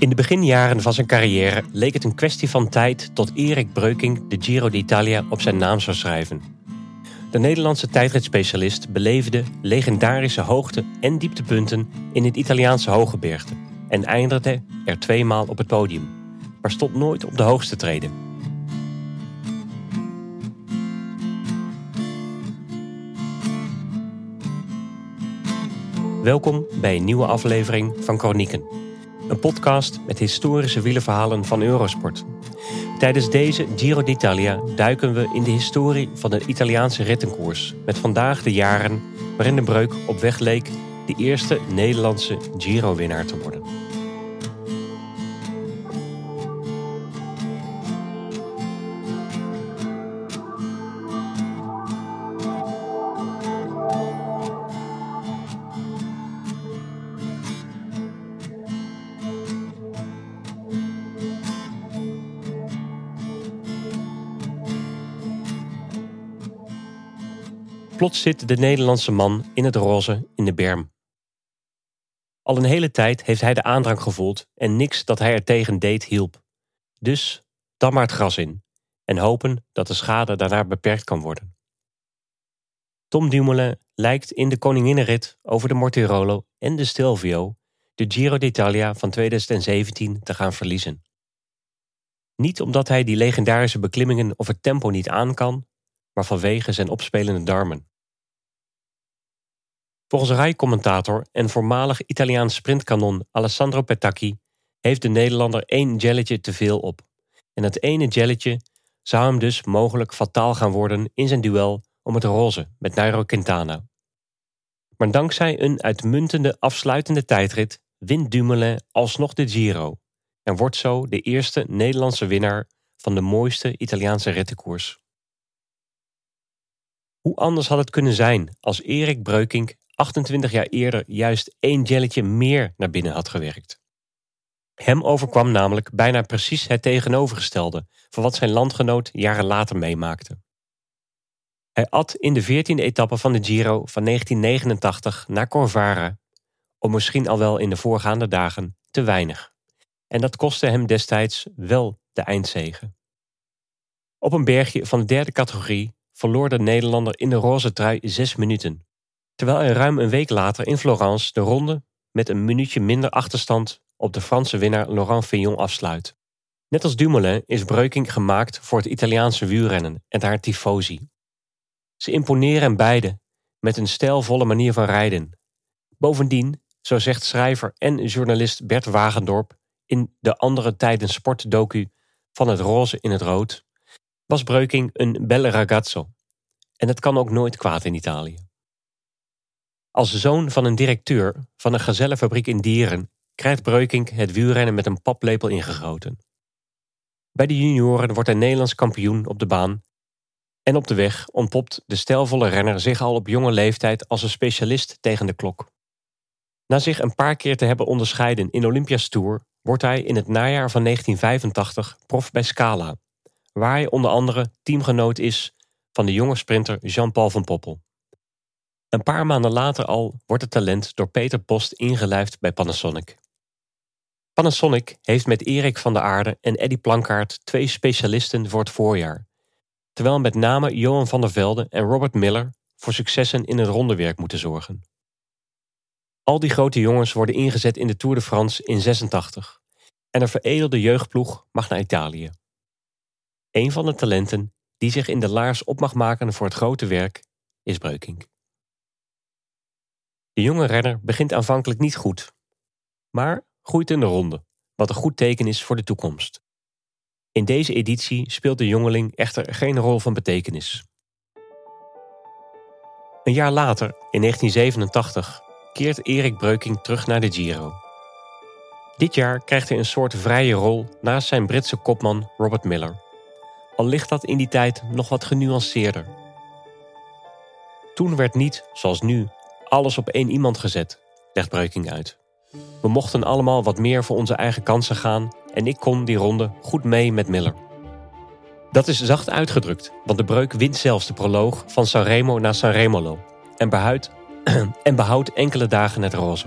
In de beginjaren van zijn carrière leek het een kwestie van tijd tot Erik Breukink de Giro d'Italia op zijn naam zou schrijven. De Nederlandse tijdritspecialist beleefde legendarische hoogte- en dieptepunten in het Italiaanse hooggebergte en eindigde er tweemaal op het podium, maar stond nooit op de hoogste treden. Welkom bij een nieuwe aflevering van Chronieken. Een podcast met historische wielerverhalen van Eurosport. Tijdens deze Giro d'Italia duiken we in de historie van de Italiaanse rittenkoers. Met vandaag de jaren waarin de breuk op weg leek de eerste Nederlandse Giro-winnaar te worden. Plots zit de Nederlandse man in het roze in de berm. Al een hele tijd heeft hij de aandrang gevoeld en niks dat hij er tegen deed hielp. Dus dan maar het gras in en hopen dat de schade daarna beperkt kan worden. Tom Dumoulin lijkt in de koninginnenrit over de Mortirolo en de Stelvio de Giro d'Italia van 2017 te gaan verliezen. Niet omdat hij die legendarische beklimmingen of het tempo niet aan kan, maar vanwege zijn opspelende darmen. Volgens rijcommentator en voormalig Italiaans sprintkanon Alessandro Petacchi heeft de Nederlander één jelletje te veel op. En dat ene jelletje zou hem dus mogelijk fataal gaan worden in zijn duel om het roze met Nairo Quintana. Maar dankzij een uitmuntende afsluitende tijdrit wint Dumoulin alsnog de Giro en wordt zo de eerste Nederlandse winnaar van de mooiste Italiaanse rittenkoers. Hoe anders had het kunnen zijn als Erik Breukink 28 jaar eerder juist één jelletje meer naar binnen had gewerkt. Hem overkwam namelijk bijna precies het tegenovergestelde van wat zijn landgenoot jaren later meemaakte. Hij at in de 14e etappe van de Giro van 1989 naar Corvara, of misschien al wel in de voorgaande dagen, te weinig. En dat kostte hem destijds wel de eindzege. Op een bergje van de derde categorie verloor de Nederlander in de roze trui zes minuten, terwijl hij ruim een week later in Florence de ronde met een minuutje minder achterstand op de Franse winnaar Laurent Fignon afsluit. Net als Dumoulin is Breukink gemaakt voor het Italiaanse wielrennen en haar tifosi. Ze imponeren beide met een stijlvolle manier van rijden. Bovendien, zo zegt schrijver en journalist Bert Wagendorp in de andere tijden sportdocu van het roze in het rood, was Breukink een belle ragazzo. En het kan ook nooit kwaad in Italië. Als zoon van een directeur van een gazellenfabriek in Dieren krijgt Breukink het wielrennen met een paplepel ingegoten. Bij de junioren wordt hij Nederlands kampioen op de baan en op de weg ontpopt de stijlvolle renner zich al op jonge leeftijd als een specialist tegen de klok. Na zich een paar keer te hebben onderscheiden in Olympia's Tour wordt hij in het najaar van 1985 prof bij Scala, waar hij onder andere teamgenoot is van de jonge sprinter Jean-Paul van Poppel. Een paar maanden later al wordt het talent door Peter Post ingelijfd bij Panasonic. Panasonic heeft met Erik van der Aarde en Eddy Plankaart twee specialisten voor het voorjaar, terwijl met name Johan van der Velde en Robert Miller voor successen in het rondewerk moeten zorgen. Al die grote jongens worden ingezet in de Tour de France in 86 en een veredelde jeugdploeg mag naar Italië. Een van de talenten die zich in de laars op mag maken voor het grote werk is Breukink. De jonge renner begint aanvankelijk niet goed, maar groeit in de ronde, wat een goed teken is voor de toekomst. In deze editie speelt de jongeling echter geen rol van betekenis. Een jaar later, in 1987, keert Erik Breukink terug naar de Giro. Dit jaar krijgt hij een soort vrije rol naast zijn Britse kopman Robert Miller. Al ligt dat in die tijd nog wat genuanceerder. Toen werd niet, zoals nu, alles op één iemand gezet, legt Breuking uit. We mochten allemaal wat meer voor onze eigen kansen gaan en ik kon die ronde goed mee met Miller. Dat is zacht uitgedrukt, want de breuk wint zelfs de proloog van Sanremo naar Sanremolo en en behoudt enkele dagen het roze.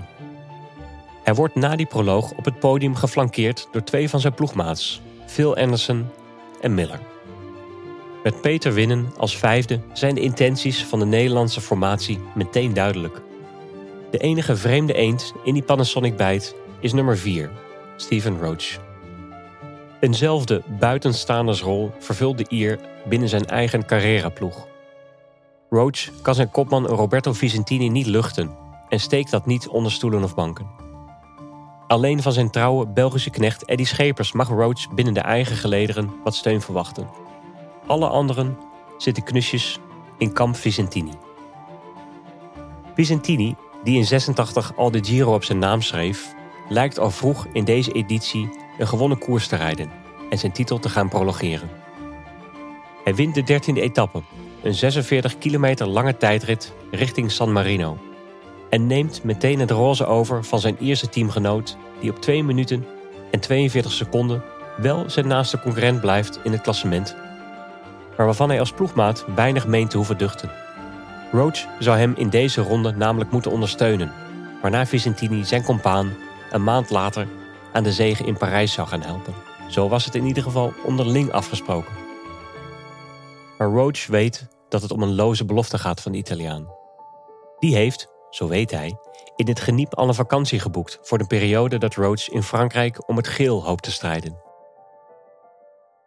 Hij wordt na die proloog op het podium geflankeerd door twee van zijn ploegmaats, Phil Anderson en Miller. Met Peter Winnen als vijfde zijn de intenties van de Nederlandse formatie meteen duidelijk. De enige vreemde eend in die Panasonic bijt is nummer 4, Steven Roach. Eenzelfde buitenstaandersrol vervult de Ier binnen zijn eigen Carrera-ploeg. Roach kan zijn kopman Roberto Vicentini niet luchten en steekt dat niet onder stoelen of banken. Alleen van zijn trouwe Belgische knecht Eddie Schepers mag Roach binnen de eigen gelederen wat steun verwachten. Alle anderen zitten knusjes in kamp Vicentini. Vicentini, die in 86 al de Giro op zijn naam schreef, lijkt al vroeg in deze editie een gewonnen koers te rijden en zijn titel te gaan prologeren. Hij wint de 13e etappe, een 46 kilometer lange tijdrit richting San Marino, en neemt meteen het roze over van zijn eerste teamgenoot, die op 2 minuten en 42 seconden wel zijn naaste concurrent blijft in het klassement, maar waarvan hij als ploegmaat weinig meent te hoeven duchten. Roach zou hem in deze ronde namelijk moeten ondersteunen, waarna Vicentini zijn compaan een maand later aan de zege in Parijs zou gaan helpen. Zo was het in ieder geval onderling afgesproken. Maar Roach weet dat het om een loze belofte gaat van de Italiaan. Die heeft, zo weet hij, in het geniep al een vakantie geboekt voor de periode dat Roach in Frankrijk om het geel hoopt te strijden.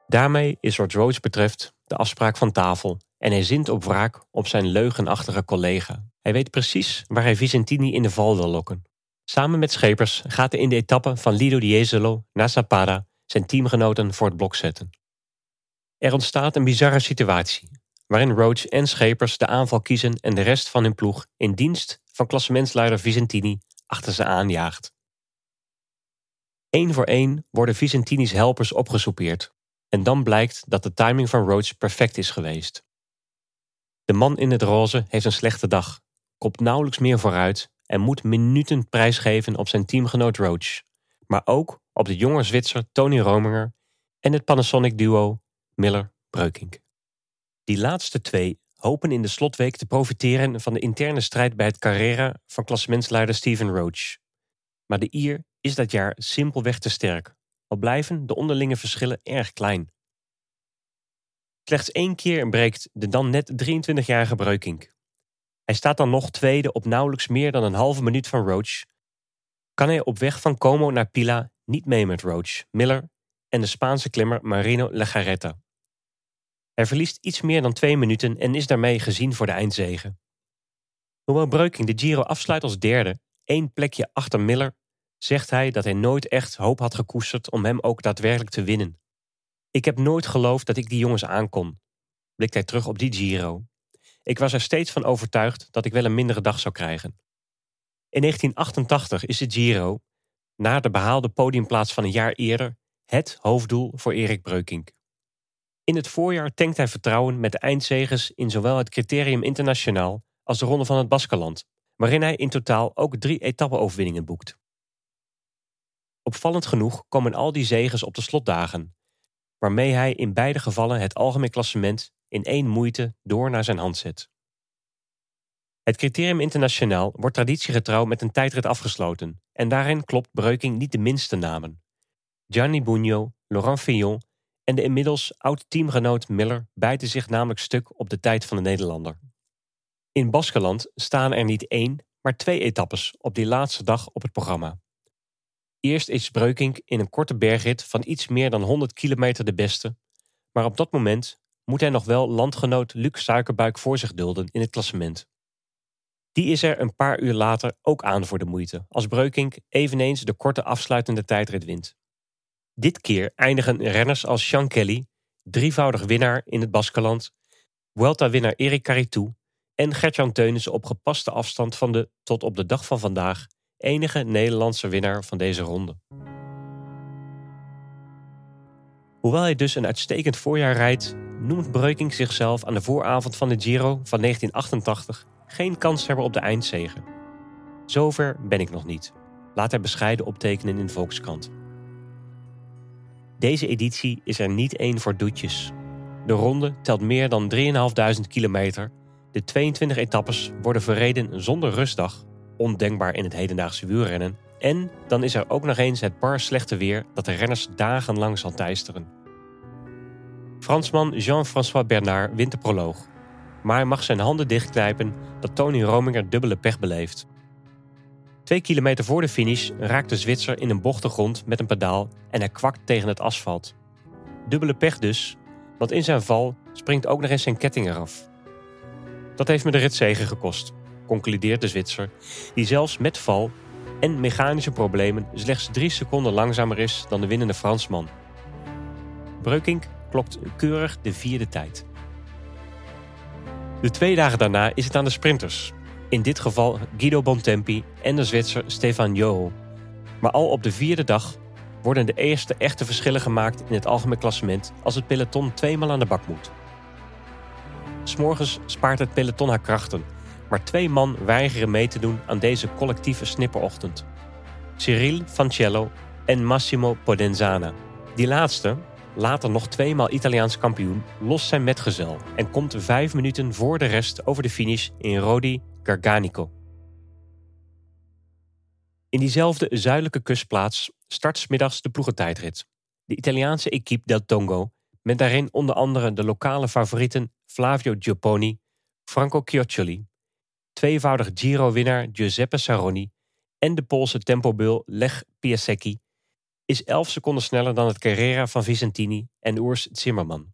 Daarmee is wat Roach betreft de afspraak van tafel en hij zint op wraak op zijn leugenachtige collega. Hij weet precies waar hij Vicentini in de val wil lokken. Samen met Schepers gaat hij in de etappe van Lido di Jesolo naar Zapata zijn teamgenoten voor het blok zetten. Er ontstaat een bizarre situatie, waarin Roach en Schepers de aanval kiezen en de rest van hun ploeg in dienst van klassementsleider Vicentini achter ze aanjaagt. Eén voor één worden Vicentini's helpers opgesoupeerd en dan blijkt dat de timing van Roach perfect is geweest. De man in het roze heeft een slechte dag, komt nauwelijks meer vooruit en moet minuten prijsgeven op zijn teamgenoot Roach, maar ook op de jonge Zwitser Tony Rominger en het Panasonic duo Miller-Breukink. Die laatste twee hopen in de slotweek te profiteren van de interne strijd bij het Carrera van klassementsleider Steven Roach. Maar de Ier is dat jaar simpelweg te sterk, al blijven de onderlinge verschillen erg klein. Slechts één keer breekt de dan net 23-jarige Breukink. Hij staat dan nog tweede op nauwelijks meer dan een halve minuut van Roach. Kan hij op weg van Como naar Pila niet mee met Roach, Miller en de Spaanse klimmer Marino Legarreta. Hij verliest iets meer dan twee minuten en is daarmee gezien voor de eindzege. Hoewel Breuking de Giro afsluit als derde, één plekje achter Miller, zegt hij dat hij nooit echt hoop had gekoesterd om hem ook daadwerkelijk te winnen. Ik heb nooit geloofd dat ik die jongens aankon, blikt hij terug op die Giro. Ik was er steeds van overtuigd dat ik wel een mindere dag zou krijgen. In 1988 is de Giro, na de behaalde podiumplaats van een jaar eerder, het hoofddoel voor Erik Breukink. In het voorjaar tankt hij vertrouwen met de eindzegers in zowel het Criterium Internationaal als de Ronde van het Baskeland, waarin hij in totaal ook drie etappe-overwinningen boekt. Opvallend genoeg komen al die zegens op de slotdagen, waarmee hij in beide gevallen het algemeen klassement in één moeite door naar zijn hand zet. Het criterium internationaal wordt traditiegetrouw met een tijdrit afgesloten en daarin klopt Breuking niet de minste namen. Gianni Bugno, Laurent Fillon en de inmiddels oud-teamgenoot Miller bijten zich namelijk stuk op de tijd van de Nederlander. In Baskeland staan er niet één, maar twee etappes op die laatste dag op het programma. Eerst is Breukink in een korte bergrit van iets meer dan 100 kilometer de beste, maar op dat moment moet hij nog wel landgenoot Luc Suikerbuik voor zich dulden in het klassement. Die is er een paar uur later ook aan voor de moeite, als Breukink eveneens de korte afsluitende tijdrit wint. Dit keer eindigen renners als Sean Kelly, drievoudig winnaar in het Baskeland, Vuelta-winnaar Erik Caritou en Gertjan Teunissen op gepaste afstand van de, tot op de dag van vandaag, enige Nederlandse winnaar van deze ronde. Hoewel hij dus een uitstekend voorjaar rijdt, noemt Breukink zichzelf aan de vooravond van de Giro van 1988 geen kans hebben op de eindzege. Zover ben ik nog niet, laat hij bescheiden optekenen in Volkskrant. Deze editie is er niet één voor doetjes. De ronde telt meer dan 3.500 kilometer. De 22 etappes worden verreden zonder rustdag, ondenkbaar in het hedendaagse wielrennen, En dan is er ook nog eens het bar slechte weer dat de renners dagenlang zal teisteren. Fransman Jean-François Bernard wint de proloog. Maar hij mag zijn handen dichtknijpen dat Tony Rominger dubbele pech beleeft. Twee kilometer voor de finish raakt de Zwitser in een bochte grond met een pedaal en hij kwakt tegen het asfalt. Dubbele pech dus, want in zijn val springt ook nog eens zijn ketting eraf. Dat heeft me de ritzegen gekost, concludeert de Zwitser, die zelfs met val en mechanische problemen slechts drie seconden langzamer is dan de winnende Fransman. Breukink klokt keurig de vierde tijd. De twee dagen daarna is het aan de sprinters. In dit geval Guido Bontempi en de Zwitser Stefan Joho. Maar al op de vierde dag worden de eerste echte verschillen gemaakt in het algemeen klassement als het peloton tweemaal aan de bak moet. S'morgens spaart het peloton haar krachten, maar twee man weigeren mee te doen aan deze collectieve snipperochtend. Cyril Fancello en Massimo Podenzana. Die laatste, later nog tweemaal Italiaans kampioen, lost zijn metgezel en komt vijf minuten voor de rest over de finish in Rodi Garganico. In diezelfde zuidelijke kustplaats start smiddags de ploegentijdrit. De Italiaanse equipe del Tongo, met daarin onder andere de lokale favorieten Flavio Giapponi, Franco Chioccioli, tweevoudig Giro-winnaar Giuseppe Saroni en de Poolse tempobul Lech Piasecki, is 11 seconden sneller dan het Carrera van Vicentini en Urs Zimmerman.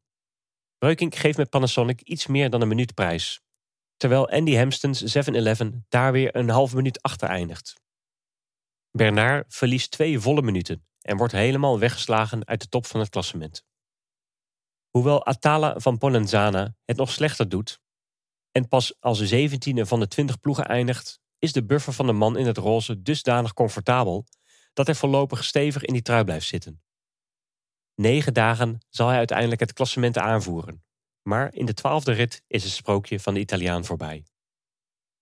Breukink geeft met Panasonic iets meer dan een minuut prijs, terwijl Andy Hamstens 7-Eleven daar weer een half minuut achter eindigt. Bernard verliest twee volle minuten en wordt helemaal weggeslagen uit de top van het klassement. Hoewel Atala van Polenzana het nog slechter doet en pas als zeventiende van de 20 ploegen eindigt, is de buffer van de man in het roze dusdanig comfortabel dat hij voorlopig stevig in die trui blijft zitten. Negen dagen zal hij uiteindelijk het klassement aanvoeren, maar in de twaalfde rit is het sprookje van de Italiaan voorbij.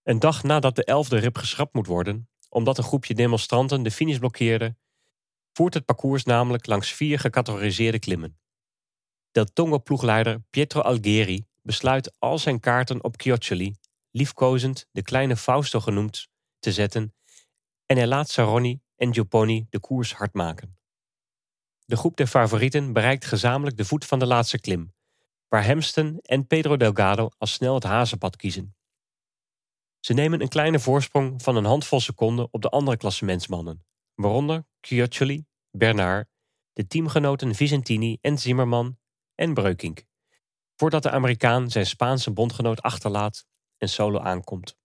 Een dag nadat de elfde rit geschrapt moet worden, omdat een groepje demonstranten de finish blokkeerde, voert het parcours namelijk langs vier gecategoriseerde klimmen. Del Tongo-ploegleider Pietro Algheri besluit al zijn kaarten op Chioccioli, liefkozend de kleine Fausto genoemd, te zetten en hij laat Saroni en Gioponi de koers hard maken. De groep der favorieten bereikt gezamenlijk de voet van de laatste klim, waar Hemsten en Pedro Delgado al snel het hazenpad kiezen. Ze nemen een kleine voorsprong van een handvol seconden op de andere klassementsmannen, waaronder Chioccioli, Bernard, de teamgenoten Vicentini en Zimmerman en Breukink, voordat de Amerikaan zijn Spaanse bondgenoot achterlaat en solo aankomt.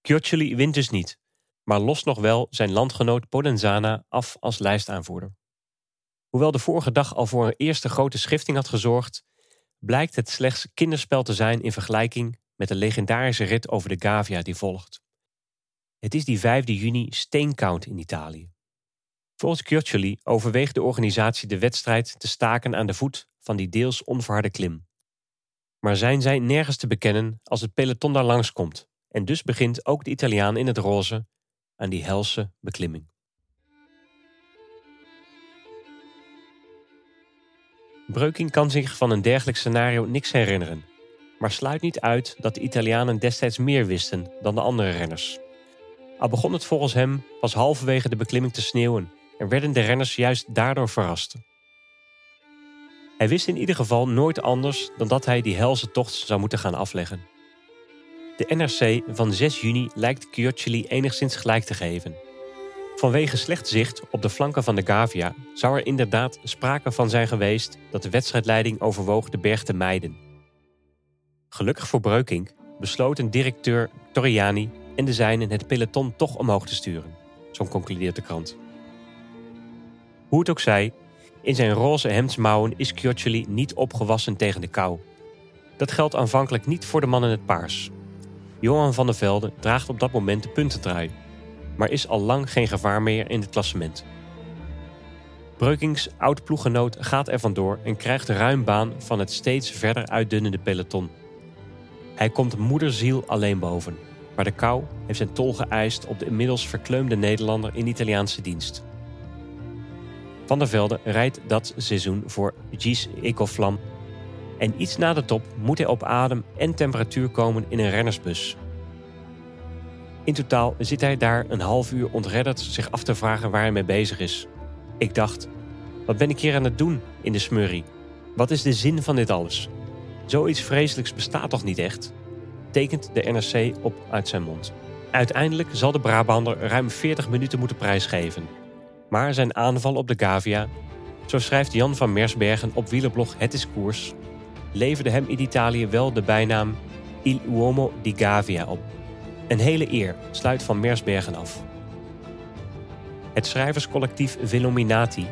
Chioccioli wint dus niet, maar lost nog wel zijn landgenoot Podenzana af als lijstaanvoerder. Hoewel de vorige dag al voor een eerste grote schifting had gezorgd, blijkt het slechts kinderspel te zijn in vergelijking met de legendarische rit over de Gavia die volgt. Het is die 5 juni steenkoud in Italië. Volgens Chioccioli overweegt de organisatie de wedstrijd te staken aan de voet van die deels onverharde klim. Maar zijn zij nergens te bekennen als het peloton daar langskomt, en dus begint ook de Italiaan in het roze aan die helse beklimming. Breuking kan zich van een dergelijk scenario niks herinneren, maar sluit niet uit dat de Italianen destijds meer wisten dan de andere renners. Al begon het volgens hem pas halverwege de beklimming te sneeuwen en werden de renners juist daardoor verrast. Hij wist in ieder geval nooit anders dan dat hij die helse tocht zou moeten gaan afleggen. De NRC van 6 juni lijkt Chioccioli enigszins gelijk te geven. Vanwege slecht zicht op de flanken van de Gavia zou er inderdaad sprake van zijn geweest dat de wedstrijdleiding overwoog de berg te mijden. Gelukkig voor Breukink besloten directeur Torriani en de zijnen het peloton toch omhoog te sturen, zo concludeert de krant. Hoe het ook zij, in zijn roze hemdsmouwen is Chioccioli niet opgewassen tegen de kou. Dat geldt aanvankelijk niet voor de man in het paars. Johan van der Velde draagt op dat moment de puntentrui, maar is al lang geen gevaar meer in het klassement. Breukings oud-ploeggenoot gaat er vandoor en krijgt ruim baan van het steeds verder uitdunnende peloton. Hij komt moederziel alleen boven, maar de kou heeft zijn tol geëist op de inmiddels verkleumde Nederlander in Italiaanse dienst. Van der Velde rijdt dat seizoen voor Gis Ecoflam. En iets na de top moet hij op adem en temperatuur komen in een rennersbus. In totaal zit hij daar een half uur ontredderd zich af te vragen waar hij mee bezig is. Ik dacht, wat ben ik hier aan het doen in de smurrie? Wat is de zin van dit alles? Zoiets vreselijks bestaat toch niet echt? Tekent de NRC op uit zijn mond. Uiteindelijk zal de Brabander ruim 40 minuten moeten prijsgeven. Maar zijn aanval op de Gavia, zo schrijft Jan van Mersbergen op wielerblog Het is Koers, leverde hem in Italië wel de bijnaam Il Uomo di Gavia op. Een hele eer sluit van Mersbergen af. Het schrijverscollectief Velominati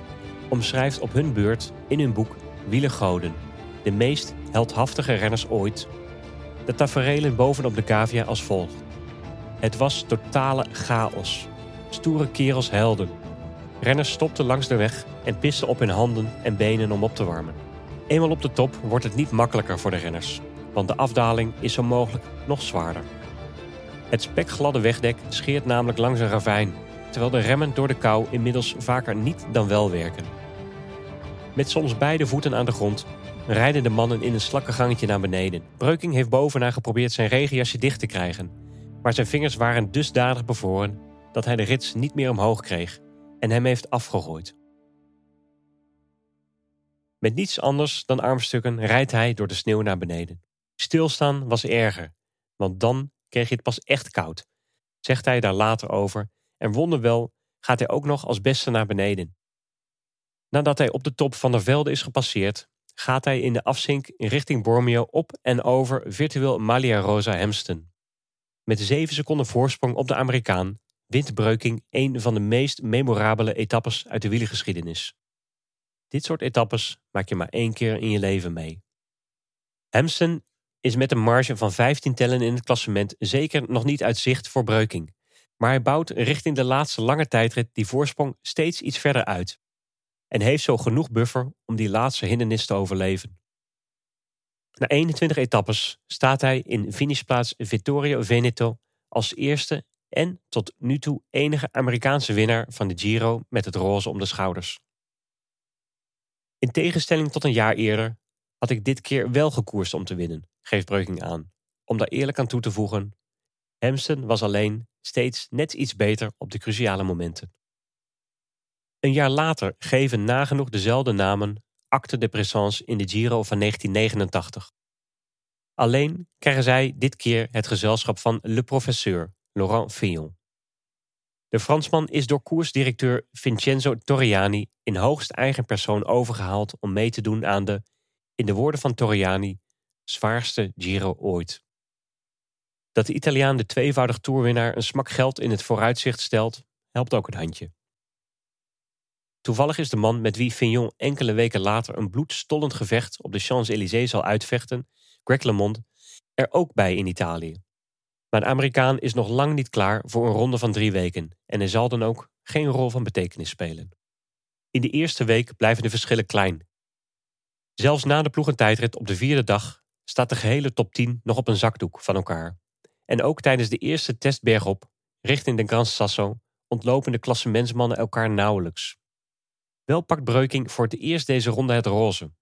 omschrijft op hun beurt in hun boek Wielergoden de meest heldhaftige renners ooit. De taferelen bovenop de cavia als volgt. Het was totale chaos. Stoere kerels helden. Renners stopten langs de weg en pisten op hun handen en benen om op te warmen. Eenmaal op de top wordt het niet makkelijker voor de renners, want de afdaling is zo mogelijk nog zwaarder. Het spekgladde wegdek scheert namelijk langs een ravijn, terwijl de remmen door de kou inmiddels vaker niet dan wel werken. Met soms beide voeten aan de grond rijden de mannen in een slakkengangetje naar beneden. Breuking heeft bovenaan geprobeerd zijn regenjasje dicht te krijgen, maar zijn vingers waren dusdanig bevroren dat hij de rits niet meer omhoog kreeg en hem heeft afgegooid. Met niets anders dan armstukken rijdt hij door de sneeuw naar beneden. Stilstaan was erger, want dan kreeg je het pas echt koud, zegt hij daar later over en wonderwel gaat hij ook nog als beste naar beneden. Nadat hij op de top van de velden is gepasseerd, gaat hij in de afzink in richting Bormio op en over virtueel Malia Rosa Hemston. Met 7 seconden voorsprong op de Amerikaan wint Breuking een van de meest memorabele etappes uit de wielergeschiedenis. Dit soort etappes maak je maar één keer in je leven mee. Hemston is met een marge van 15 tellen in het klassement zeker nog niet uit zicht voor Breuking, maar hij bouwt richting de laatste lange tijdrit die voorsprong steeds iets verder uit en heeft zo genoeg buffer om die laatste hindernis te overleven. Na 21 etappes staat hij in finishplaats Vittorio Veneto als eerste en tot nu toe enige Amerikaanse winnaar van de Giro met het roze om de schouders. In tegenstelling tot een jaar eerder had ik dit keer wel gekoerst om te winnen, geeft Breuking aan, om daar eerlijk aan toe te voegen. Hemston was alleen steeds net iets beter op de cruciale momenten. Een jaar later geven nagenoeg dezelfde namen acte de présence in de Giro van 1989. Alleen krijgen zij dit keer het gezelschap van Le Professeur, Laurent Fillon. De Fransman is door koersdirecteur Vincenzo Torriani in hoogst eigen persoon overgehaald om mee te doen aan de, in de woorden van Torriani, zwaarste Giro ooit. Dat de Italiaan de tweevoudig toerwinnaar een smak geld in het vooruitzicht stelt, helpt ook een handje. Toevallig is de man met wie Fignon enkele weken later een bloedstollend gevecht op de Champs-Élysées zal uitvechten, Greg LeMond, er ook bij in Italië. Maar de Amerikaan is nog lang niet klaar voor een ronde van drie weken en hij zal dan ook geen rol van betekenis spelen. In de eerste week blijven de verschillen klein. Zelfs na de ploegentijdrit op de vierde dag staat de gehele top 10 nog op een zakdoek van elkaar. En ook tijdens de eerste testberg op, richting de Gran Sasso, ontlopen de klassementsmannen elkaar nauwelijks. Wel pakt Breuking voor het eerst deze ronde het roze.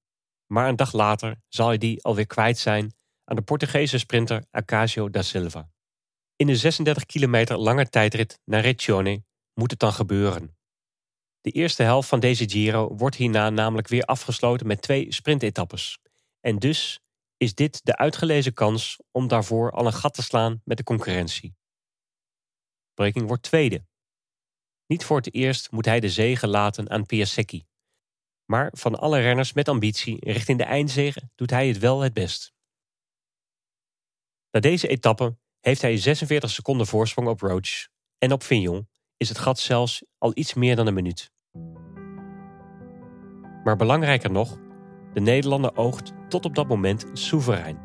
Maar een dag later zal hij die alweer kwijt zijn aan de Portugese sprinter Acacio da Silva. In de 36 kilometer lange tijdrit naar Riccione moet het dan gebeuren. De eerste helft van deze Giro wordt hierna namelijk weer afgesloten met twee sprintetappes. En dus is dit de uitgelezen kans om daarvoor al een gat te slaan met de concurrentie. Breking wordt tweede niet voor het eerst moet hij de zege laten aan Piasecki. Maar van alle renners met ambitie richting de eindzege doet hij het wel het best. Na deze etappe heeft hij 46 seconden voorsprong op Roach en op Vignon is het gat zelfs al iets meer dan een minuut. Maar belangrijker nog, de Nederlander oogt tot op dat moment soeverein.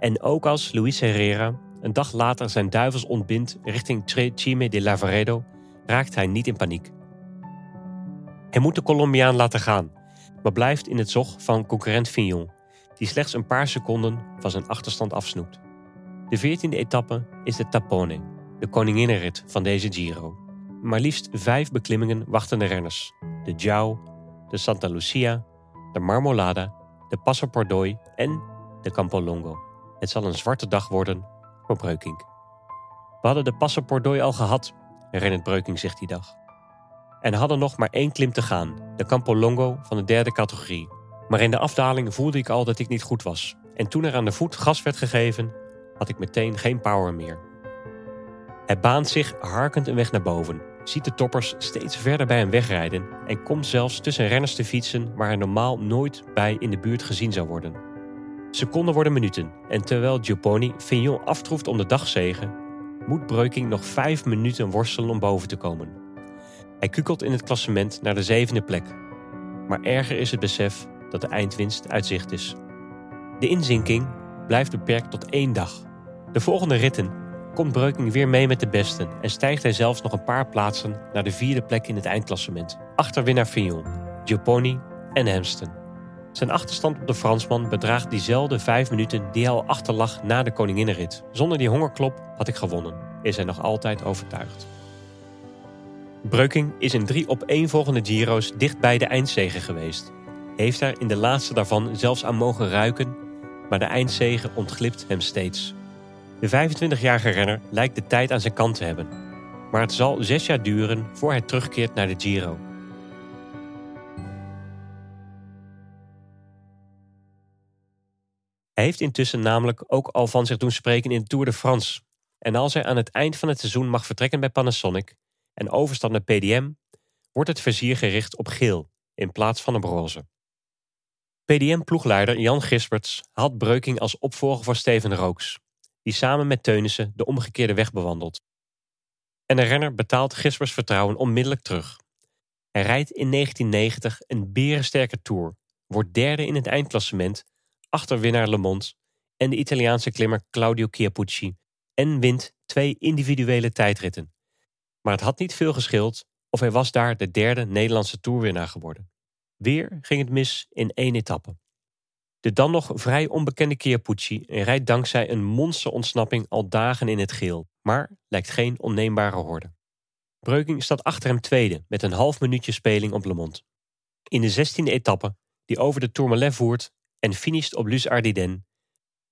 En ook als Luis Herrera een dag later zijn duivels ontbindt richting Cime de Lavaredo, raakt hij niet in paniek. Hij moet de Colombiaan laten gaan, maar blijft in het zog van concurrent Fignon, die slechts een paar seconden van zijn achterstand afsnoept. De veertiende etappe is de Tapone, de koninginnenrit van deze Giro. Maar liefst vijf beklimmingen wachten de renners. De Giao, de Santa Lucia, de Marmolada, de Passo Pordoi en de Campo Longo. Het zal een zwarte dag worden voor Breukink. We hadden de passaportdooi al gehad, herinnert Breuking zich die dag. En hadden nog maar één klim te gaan, de Campo Longo van de derde categorie. Maar in de afdaling voelde ik al dat ik niet goed was. En toen er aan de voet gas werd gegeven, had ik meteen geen power meer. Hij baant zich harkend een weg naar boven, ziet de toppers steeds verder bij hem wegrijden en komt zelfs tussen renners te fietsen waar hij normaal nooit bij in de buurt gezien zou worden. Seconden worden minuten en terwijl Gioponi Fignon aftroeft om de dagzegen, moet Breuking nog vijf minuten worstelen om boven te komen. Hij kukelt in het klassement naar de zevende plek. Maar erger is het besef dat de eindwinst uit zicht is. De inzinking blijft beperkt tot één dag. De volgende ritten komt Breuking weer mee met de besten en stijgt hij zelfs nog een paar plaatsen naar de vierde plek in het eindklassement, achter winnaar Fignon, Gioponi en Hemsten. Zijn achterstand op de Fransman bedraagt diezelfde vijf minuten die hij al achterlag na de koninginnenrit. Zonder die hongerklop had ik gewonnen, is hij nog altijd overtuigd. Breuking is in drie opeenvolgende Giro's dicht bij de eindzege geweest. Heeft daar in de laatste daarvan zelfs aan mogen ruiken, maar de eindzege ontglipt hem steeds. De 25-jarige renner lijkt de tijd aan zijn kant te hebben. Maar het zal zes jaar duren voor hij terugkeert naar de Giro. Hij heeft intussen namelijk ook al van zich doen spreken in de Tour de France. En als hij aan het eind van het seizoen mag vertrekken bij Panasonic en overstapt naar PDM, wordt het vizier gericht op geel in plaats van op roze. PDM-ploegleider Jan Gisperts haalt Breuking als opvolger voor Steven Rooks die samen met Teunissen de omgekeerde weg bewandelt. En de renner betaalt Gispers vertrouwen onmiddellijk terug. Hij rijdt in 1990 een berensterke Tour, wordt derde in het eindklassement achter winnaar Le Mans en de Italiaanse klimmer Claudio Chiappucci en wint twee individuele tijdritten. Maar het had niet veel geschild of hij was daar de derde Nederlandse toerwinnaar geworden. Weer ging het mis in één etappe. De dan nog vrij onbekende Chiappucci rijdt dankzij een monsterontsnapping al dagen in het geel, maar lijkt geen onneembare horde. Breuking staat achter hem tweede met een half minuutje speling op Le Mans. In de zestiende etappe, die over de Tourmalet voert en finisht op Luz Ardiden,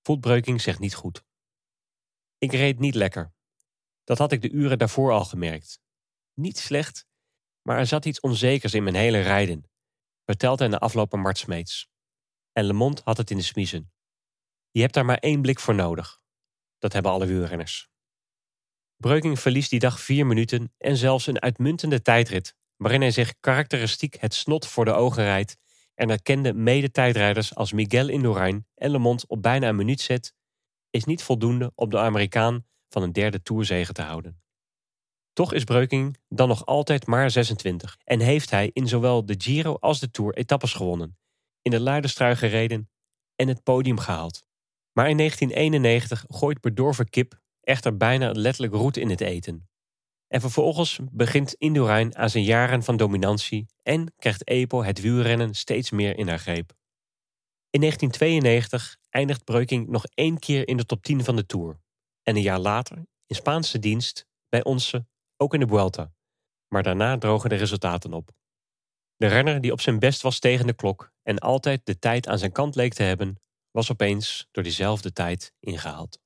voelt Breuking zich niet goed. Ik reed niet lekker. Dat had ik de uren daarvoor al gemerkt. Niet slecht, maar er zat iets onzekers in mijn hele rijden, vertelt hij na afloop aan Mart Smeets en Le Monde had het in de smiezen. Je hebt daar maar één blik voor nodig. Dat hebben alle wielrenners. Breuking verliest die dag vier minuten en zelfs een uitmuntende tijdrit, waarin hij zich karakteristiek het snot voor de ogen rijdt en erkende mede-tijdrijders als Miguel Indurain en Le Monde op bijna een minuut zet, is niet voldoende om de Amerikaan van een derde tourzege te houden. Toch is Breuking dan nog altijd maar 26 en heeft hij in zowel de Giro als de Tour etappes gewonnen in de Luiderstrui gereden en het podium gehaald. Maar in 1991 gooit bedorven kip echter bijna letterlijk roet in het eten. En vervolgens begint Indurain aan zijn jaren van dominantie en krijgt Epo het wielrennen steeds meer in haar greep. In 1992 eindigt Breuking nog één keer in de top 10 van de Tour. En een jaar later in Spaanse dienst bij onze ook in de Vuelta. Maar daarna drogen de resultaten op. De renner die op zijn best was tegen de klok en altijd de tijd aan zijn kant leek te hebben, was opeens door diezelfde tijd ingehaald.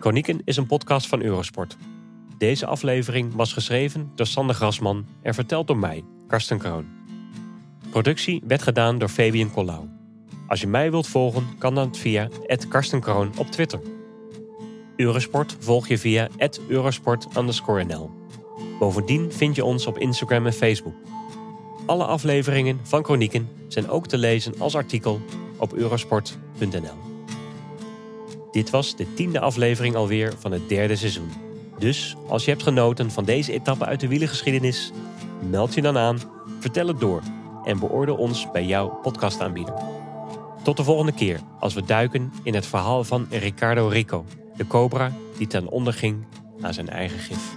Chronieken is een podcast van Eurosport. Deze aflevering was geschreven door Sander Grasman en verteld door mij, Karsten Kroon. Productie werd gedaan door Fabian Collau. Als je mij wilt volgen, kan dat via @karstenkroon op Twitter. Eurosport volg je via @eurosport_nl. Bovendien vind je ons op Instagram en Facebook. Alle afleveringen van Chronieken zijn ook te lezen als artikel op eurosport.nl. Dit was de tiende aflevering alweer van het derde seizoen. Dus als je hebt genoten van deze etappe uit de wielengeschiedenis, meld je dan aan, vertel het door en beoordeel ons bij jouw podcastaanbieder. Tot de volgende keer als we duiken in het verhaal van Ricardo Rico, de cobra die ten onder ging aan zijn eigen gif.